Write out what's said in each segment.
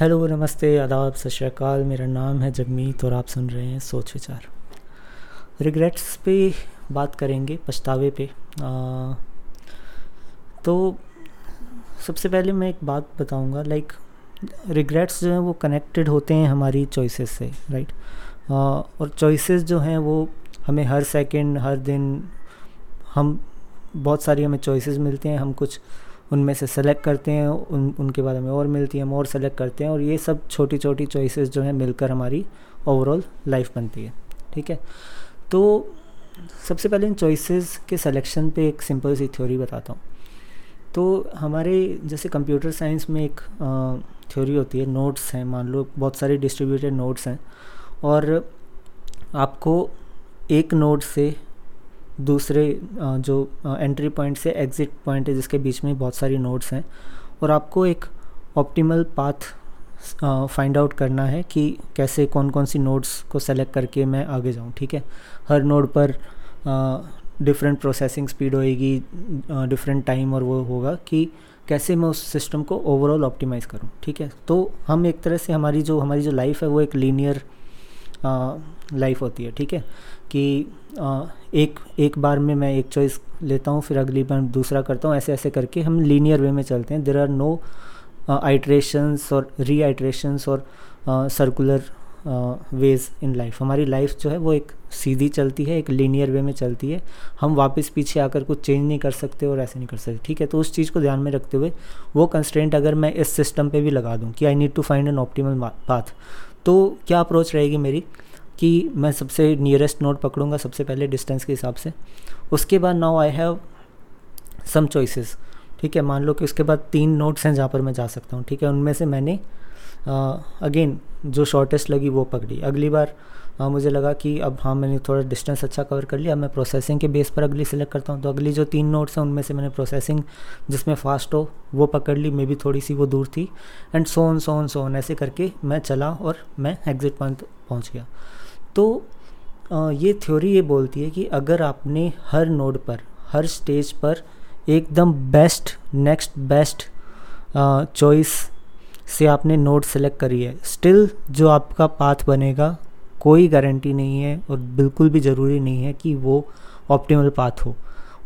Hello नमस्ते आदाब सत श्रीकाल मेरा नाम है जगमीत और आप सुन रहे हैं सोच विचार। रिग्रेट्स पे बात करेंगे पछतावे पे। आ, तो सबसे पहले मैं एक बात बताऊँगा लाइक रिग्रेट्स जो हैं वो कनेक्टेड होते हैं हमारी चॉइसेस से राइट आ, और चॉइसेस जो हैं वो हमें हर सेकंड हर दिन हम बहुत सारी हमें चॉइसेस मिलते हैं हम कुछ उनमें से सेलेक्ट करते हैं, उन, उनके बाद हमें और मिलती है, हम और सेलेक्ट करते हैं और ये सब छोटी छोटी चॉइसेस जो हैं मिलकर हमारी ओवरऑल लाइफ बनती है, ठीक है? तो सबसे पहले इन चॉइसेस के सिलेक्शन पे एक सिंपल सी थ्योरी बताता हूँ। तो हमारे जैसे कंप्यूटर साइंस में एक थ्योरी होती है नोट्स हैं, मान लो बहुत सारे डिस्ट्रीब्यूटेड नोट्स हैं और आपको एक नोट से दूसरे जो एंट्री पॉइंट से एग्ज़िट पॉइंट है, जिसके बीच में बहुत सारी नोड्स हैं, और आपको एक ऑप्टिमल पाथ फाइंड आउट करना है कि कैसे कौन कौन सी नोड्स को सेलेक्ट करके मैं आगे जाऊँ, ठीक है? हर नोड पर डिफरेंट प्रोसेसिंग स्पीड होएगी डिफरेंट टाइम और वो होगा कि कैसे मैं उस सिस्टम को ओवरऑल ऑप्टिमाइज़ करूँ, ठीक है? तो हम एक तरह से हमारी जो हमारी जो लाइफ है, वो एक लीनियर लाइफ होती है ठीक है? कि आ, एक एक बार में मैं एक चॉइस लेता हूँ फिर अगली बार दूसरा करता हूँ ऐसे ऐसे करके हम लीनियर वे में चलते हैं। देर आर नो आइट्रेशंस और री आइट्रेशंस और सर्कुलर वेज इन लाइफ हमारी लाइफ जो है वो एक सीधी चलती है एक लीनियर वे में चलती है। हम वापस पीछे आकर कुछ चेंज नहीं कर सकते और ऐसे नहीं कर सकते ठीक है? तो उस चीज़ को ध्यान में रखते हुए वो कंस्टेंट अगर मैं इस सिस्टम पे भी लगा दूँ कि I need to find an optimal path तो क्या अप्रोच रहेगी मेरी? कि मैं सबसे नियरेस्ट नोट पकड़ूँगा सबसे पहले डिस्टेंस के हिसाब से। उसके बाद now I have some choices ठीक है मान लो कि उसके बाद तीन नोट्स हैं जहाँ पर मैं जा सकता हूँ ठीक है उनमें से मैंने अगेन जो शॉर्टेस्ट लगी वो पकड़ी। अगली बार आ, मुझे लगा कि अब हाँ मैंने थोड़ा डिस्टेंस अच्छा कवर कर लिया मैं प्रोसेसिंग के बेस पर अगली सेलेक्ट करता हूँ। तो अगली जो तीन नोट्स हैं उनमें से मैंने प्रोसेसिंग जिसमें फास्ट हो वो पकड़ ली मे बी थोड़ी सी वो दूर थी एंड सोन सोन सोन ऐसे करके मैं चला और मैं एग्ज़िट पॉइंट पहुँच गया। तो आ, ये थ्योरी ये बोलती है कि अगर आपने हर नोड पर हर स्टेज पर एकदम बेस्ट नेक्स्ट बेस्ट चॉइस से आपने नोट सेलेक्ट करी है। स्टिल जो आपका पाथ बनेगा, कोई गारंटी नहीं है और बिल्कुल भी ज़रूरी नहीं है कि वो ऑप्टिमल पाथ हो।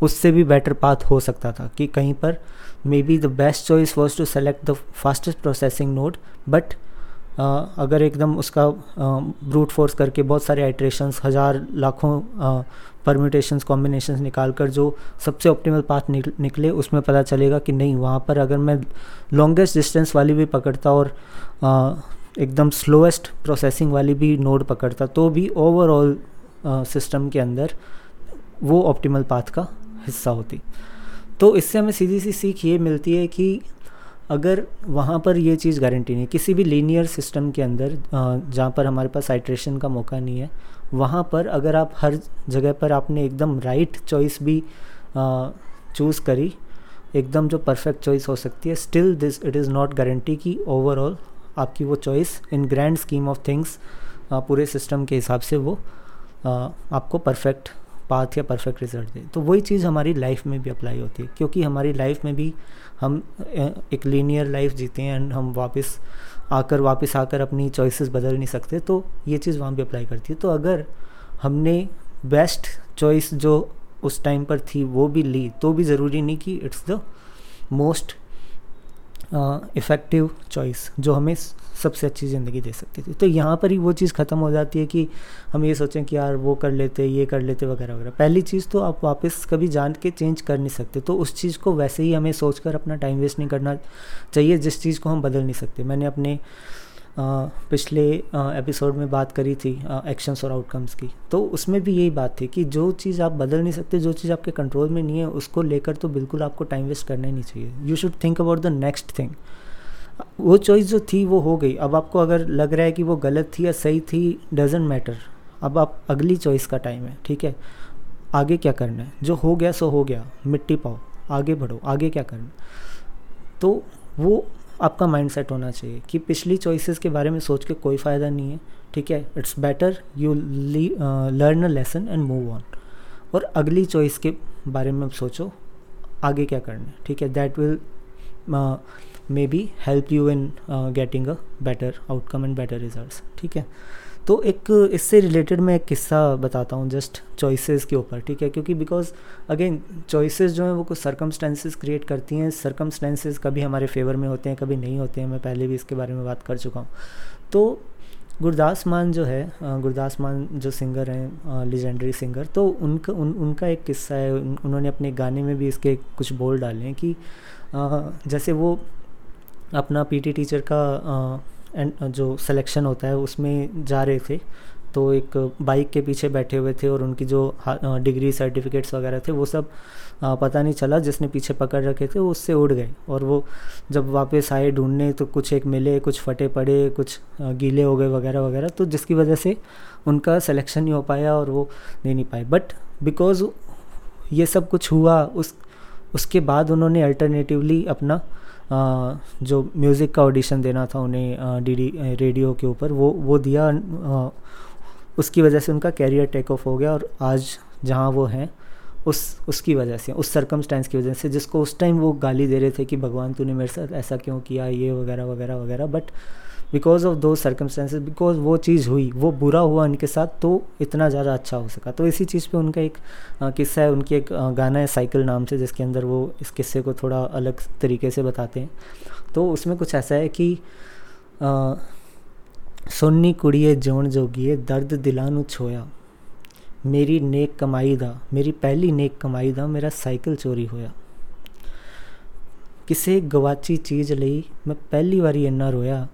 उससे भी बेटर पाथ हो सकता था कि कहीं पर maybe the best choice was to select the fastest processing node but अगर एकदम उसका ब्रूट फोर्स करके बहुत सारे आइट्रेशंस हज़ार, लाखों परम्यूटेशंस कॉम्बिनेशंस निकाल कर जो सबसे ऑप्टिमल पाथ निकले, उसमें पता चलेगा कि नहीं, वहाँ पर अगर मैं लॉन्गेस्ट डिस्टेंस वाली भी पकड़ता और एकदम स्लोएस्ट प्रोसेसिंग वाली भी नोड पकड़ता तो भी ओवरऑल सिस्टम के अंदर वो ऑप्टिमल पाथ का हिस्सा होती। तो इससे हमें सीधी सी सीख ये मिलती है कि अगर वहाँ पर ये चीज़ गारंटी नहीं किसी भी लीनियर सिस्टम के अंदर जहाँ पर हमारे पास आइट्रेशन का मौका नहीं है, वहाँ पर अगर आप हर जगह पर आपने एकदम राइट चॉइस भी चूज़ करी, एकदम जो परफेक्ट चॉइस हो सकती है still this it is not guarantee कि ओवरऑल आपकी वो choice in grand scheme of things पूरे सिस्टम के हिसाब से वो आपको परफेक्ट पाथ या परफेक्ट रिज़ल्ट दे। तो वही चीज़ हमारी लाइफ में भी अप्लाई होती है, क्योंकि हमारी लाइफ में भी हम एक लीनियर लाइफ जीते हैं एंड हम वापस आकर वापस आकर अपनी चॉइसेस बदल नहीं सकते तो ये चीज़ वहाँ भी अप्लाई करती है। तो अगर हमने बेस्ट चॉइस जो उस टाइम पर थी वो भी ली तो भी ज़रूरी नहीं कि it's the most effective choice जो हमें सबसे अच्छी ज़िंदगी दे सकती थी। तो यहाँ पर ही वो चीज़ ख़त्म हो जाती है कि हम ये सोचें कि यार वो कर लेते, ये कर लेते वगैरह वगैरह। पहली चीज़ तो आप वापस कभी जान के चेंज कर नहीं सकते तो उस चीज़ को वैसे ही हमें सोच कर अपना टाइम वेस्ट नहीं करना चाहिए, जिस चीज़ को हम बदल नहीं सकते। मैंने अपने पिछले एपिसोड में बात करी थी एक्शंस और आउटकम्स की। तो उसमें भी यही बात थी कि जो चीज़ आप बदल नहीं सकते, जो चीज़ आपके कंट्रोल में नहीं है, उसको लेकर तो बिल्कुल आपको टाइम वेस्ट करना ही नहीं चाहिए। You should think about the next thing वो चॉइस जो थी, वो हो गई। अब आपको अगर लग रहा है कि वो गलत थी या सही थी डजेंट मैटर अब आप अगली चॉइस का टाइम है, ठीक है? आगे क्या करना है? जो हो गया, सो हो गया। मिट्टी पाओ। आगे बढ़ो। आगे क्या करना तो वो आपका माइंड सेट होना चाहिए कि पिछली चॉइसेस के बारे में सोच के कोई फ़ायदा नहीं है, ठीक है? It's better you learn a lesson and move on और अगली चॉइस के बारे में सोचो, आगे क्या करना है, ठीक है? That will maybe help you in getting a better outcome and better result ठीक है? तो एक इससे रिलेटेड मैं एक किस्सा बताता हूँ जस्ट चॉइसेस के ऊपर ठीक है? क्योंकि बिकॉज़ अगेन चॉइसेस जो हैं वो कुछ सरकमस्टेंसेस क्रिएट करती हैं। सरकमस्टेंसेस कभी हमारे फेवर में होते हैं कभी नहीं होते हैं। मैं पहले भी इसके बारे में बात कर चुका हूँ। तो गुरदास मान जो है गुरदास मान जो सिंगर हैं लेजेंडरी सिंगर तो उनका उन, उनका एक किस्सा है। उन, उन्होंने अपने गाने में भी इसके कुछ बोल डाले हैं कि आ, जैसे वो अपना पीटी टीचर का आ, एंड जो सिलेक्शन होता है, उसमें जा रहे थे। तो एक बाइक के पीछे बैठे हुए थे और उनकी जो डिग्री सर्टिफिकेट्स वगैरह थे, वो सब पता नहीं चला, जिसने पीछे पकड़ रखे थे, वो उससे उड़ गए। और वो जब वापस आए ढूँढने तो कुछ एक मिले, कुछ फटे पड़े, कुछ गीले हो गए वगैरह वगैरह तो जिसकी वजह से उनका सिलेक्शन नहीं हो पाया और वो दे नहीं पाए बट बिकॉज़ ये सब कुछ हुआ, उस, उसके बाद उन्होंने अल्टरनेटिवली अपना जो म्यूज़िक का ऑडिशन देना था उन्हें डी रेडियो के ऊपर, वो वो दिया उसकी वजह से उनका कैरियर टेक ऑफ़ हो गया और आज जहाँ वो हैं, उस, उसकी वजह से, उस सरकमस्टेंस की वजह से, जिसको उस टाइम वो गाली दे रहे थे कि भगवान तूने मेरे साथ ऐसा क्यों किया, ये वगैरह वगैरह वगैरह but because of those circumstances because वो चीज़ हुई, वो बुरा हुआ उनके साथ तो इतना ज़्यादा अच्छा हो सका। तो इसी चीज़ पे उनका एक किस्सा है, उनकी एक गाना है साइकिल नाम से, जिसके अंदर वो इस किस्से को थोड़ा अलग तरीके से बताते हैं। तो उसमें कुछ ऐसा है कि सोनी कुड़िए जोन जोगिए दर्द दिलानू छोया, मेरी नेक कमाई दा, मेरी पहली नेक कमाई दा, मेरा साइकिल चोरी होया। किसे गवाची चीज़ ਲਈ मैं पहली बारी इन्ना रोया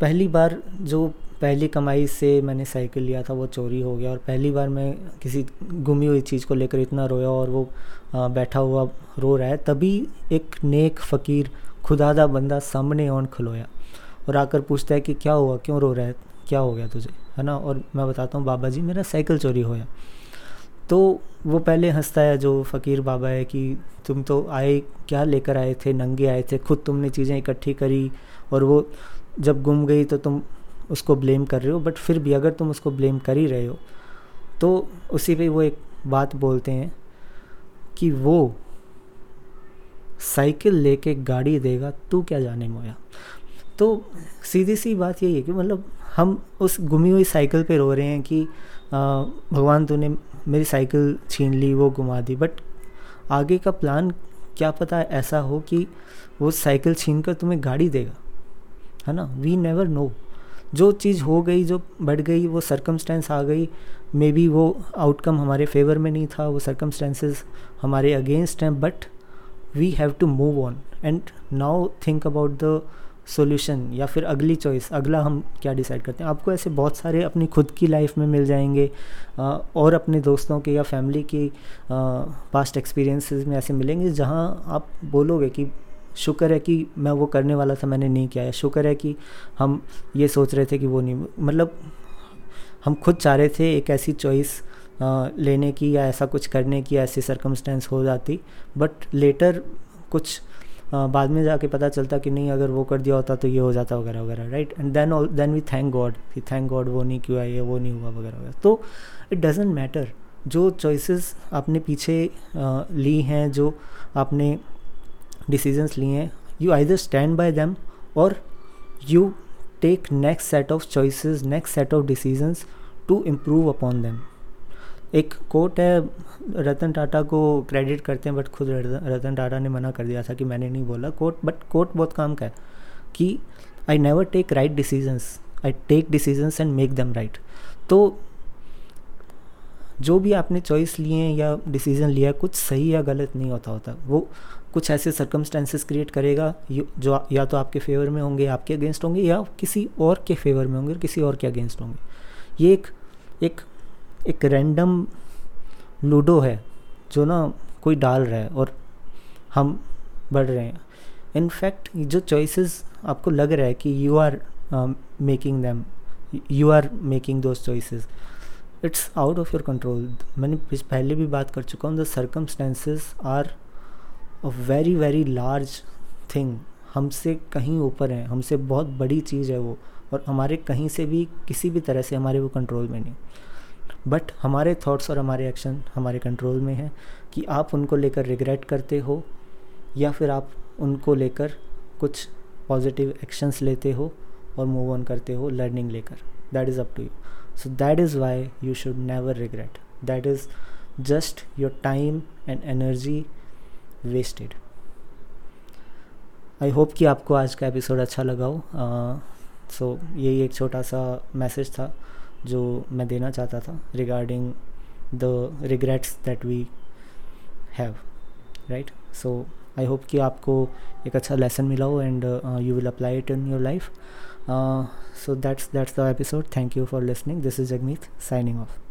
पहली बार जो पहली कमाई से मैंने साइकिल लिया था, वो चोरी हो गया और पहली बार मैं किसी गुमी हुई चीज़ को लेकर इतना रोया और वो बैठा हुआ रो रहा है, तभी एक नेक फ़कीर, खुदादा बंदा सामने ऑन खलोया और आकर पूछता है कि क्या हुआ, क्यों रो रहा है, क्या हो गया तुझे, है ना? और मैं बताता हूँ, बाबा जी, मेरा साइकिल चोरी होया। तो वो पहले हंसता है, जो फ़कीर बाबा है कि तुम तो आए, क्या लेकर आए थे, नंगे आए थे, खुद तुमने चीज़ें इकट्ठी करी और वो जब गुम गई तो तुम उसको ब्लेम कर रहे हो, बट फिर भी अगर तुम उसको ब्लेम कर ही रहे हो तो उसी पे वो एक बात बोलते हैं कि वो साइकिल लेके गाड़ी देगा, तू क्या जाने मोया? तो सीधी सी बात यही है कि मतलब हम उस गुमी हुई साइकिल पे रो रहे हैं कि भगवान तूने मेरी साइकिल छीन ली, वो घुमा दी, बट आगे का प्लान क्या पता ऐसा हो कि वो साइकिल छीन कर तुम्हें गाड़ी देगा। है ना? वी नेवर नो जो चीज़ हो गई, जो बढ़ गई, वो सरकमस्टेंस आ गई मे बी वो आउटकम हमारे फेवर में नहीं था, वो सरकमस्टेंसेस हमारे अगेंस्ट हैं but we have to move on and now think about the solution या फिर अगली चॉइस अगला हम क्या डिसाइड करते हैं? आपको ऐसे बहुत सारे अपनी खुद की लाइफ में मिल जाएँगे और अपने दोस्तों के या फैमिली की पास्ट एक्सपीरियंसेस में ऐसे मिलेंगे जहाँ आप बोलोगे कि शुक्र है कि मैं वो करने वाला था मैंने नहीं किया। शुक्र है कि हम ये सोच रहे थे कि वो नहीं मतलब हम खुद चाह रहे थे एक ऐसी चॉइस लेने की या ऐसा कुछ करने की ऐसी सरकमस्टेंस हो जाती। बट लेटर कुछ आ, बाद में जाके पता चलता कि नहीं अगर वो कर दिया होता तो ये हो जाता वगैरह वगैरह right and then then we thank God कि थैंक गॉड वो नहीं क्यों ये वो नहीं हुआ वगैरह वगैरह। तो इट डजेंट मैटर जो चॉइसेस आपने पीछे आ, ली हैं जो आपने डिसीजंस लिए हैं। You either stand by them और you take next set of choices next set of decisions to improve upon them एक कोट है, रतन टाटा को क्रेडिट करते हैं बट खुद रतन टाटा ने मना कर दिया था कि मैंने नहीं बोला। कोट बट कोट बहुत काम का है कि I never take right decisions I take decisions and make them right तो जो भी आपने चॉइस लिए हैं या डिसीज़न लिया है, कुछ सही या गलत नहीं होता होता। वो कुछ ऐसे सर्कमस्टेंसेस क्रिएट करेगा जो या तो आपके फेवर में होंगे, आपके अगेंस्ट होंगे, या किसी और के फेवर में होंगे किसी और के अगेंस्ट होंगे। ये एक एक एक रैंडम लूडो है, जो ना कोई डाल रहा है और हम बढ़ रहे हैं। इनफैक्ट जो चॉइसेस आपको लग रहा है कि you are making them you are making those choices it's out of your control मैंने पहले भी बात कर चुका हूँ the circumstances are a very very large thing हमसे कहीं ऊपर है, हमसे बहुत बड़ी चीज़ है वो, और हमारे कहीं से भी किसी भी तरह से हमारे वो कंट्रोल में नहीं। बट हमारे थॉट्स और हमारे एक्शन हमारे कंट्रोल में है कि आप उनको लेकर रिग्रेट करते हो, या फिर आप उनको लेकर कुछ पॉजिटिव एक्शंस लेते हो और मूव ऑन करते हो लर्निंग लेकर। That is up to you so that is why you should never regret that is just your time and energy wasted I hope कि आपको आज का एपिसोड अच्छा लगा हो। सो so, यही एक छोटा सा मैसेज था जो मैं देना चाहता था regarding the regrets that we have right so I hope कि आपको एक अच्छा लेसन मिला हो and you will apply it in your life so that's that's the episode thank you for listening this is Jagmeet signing off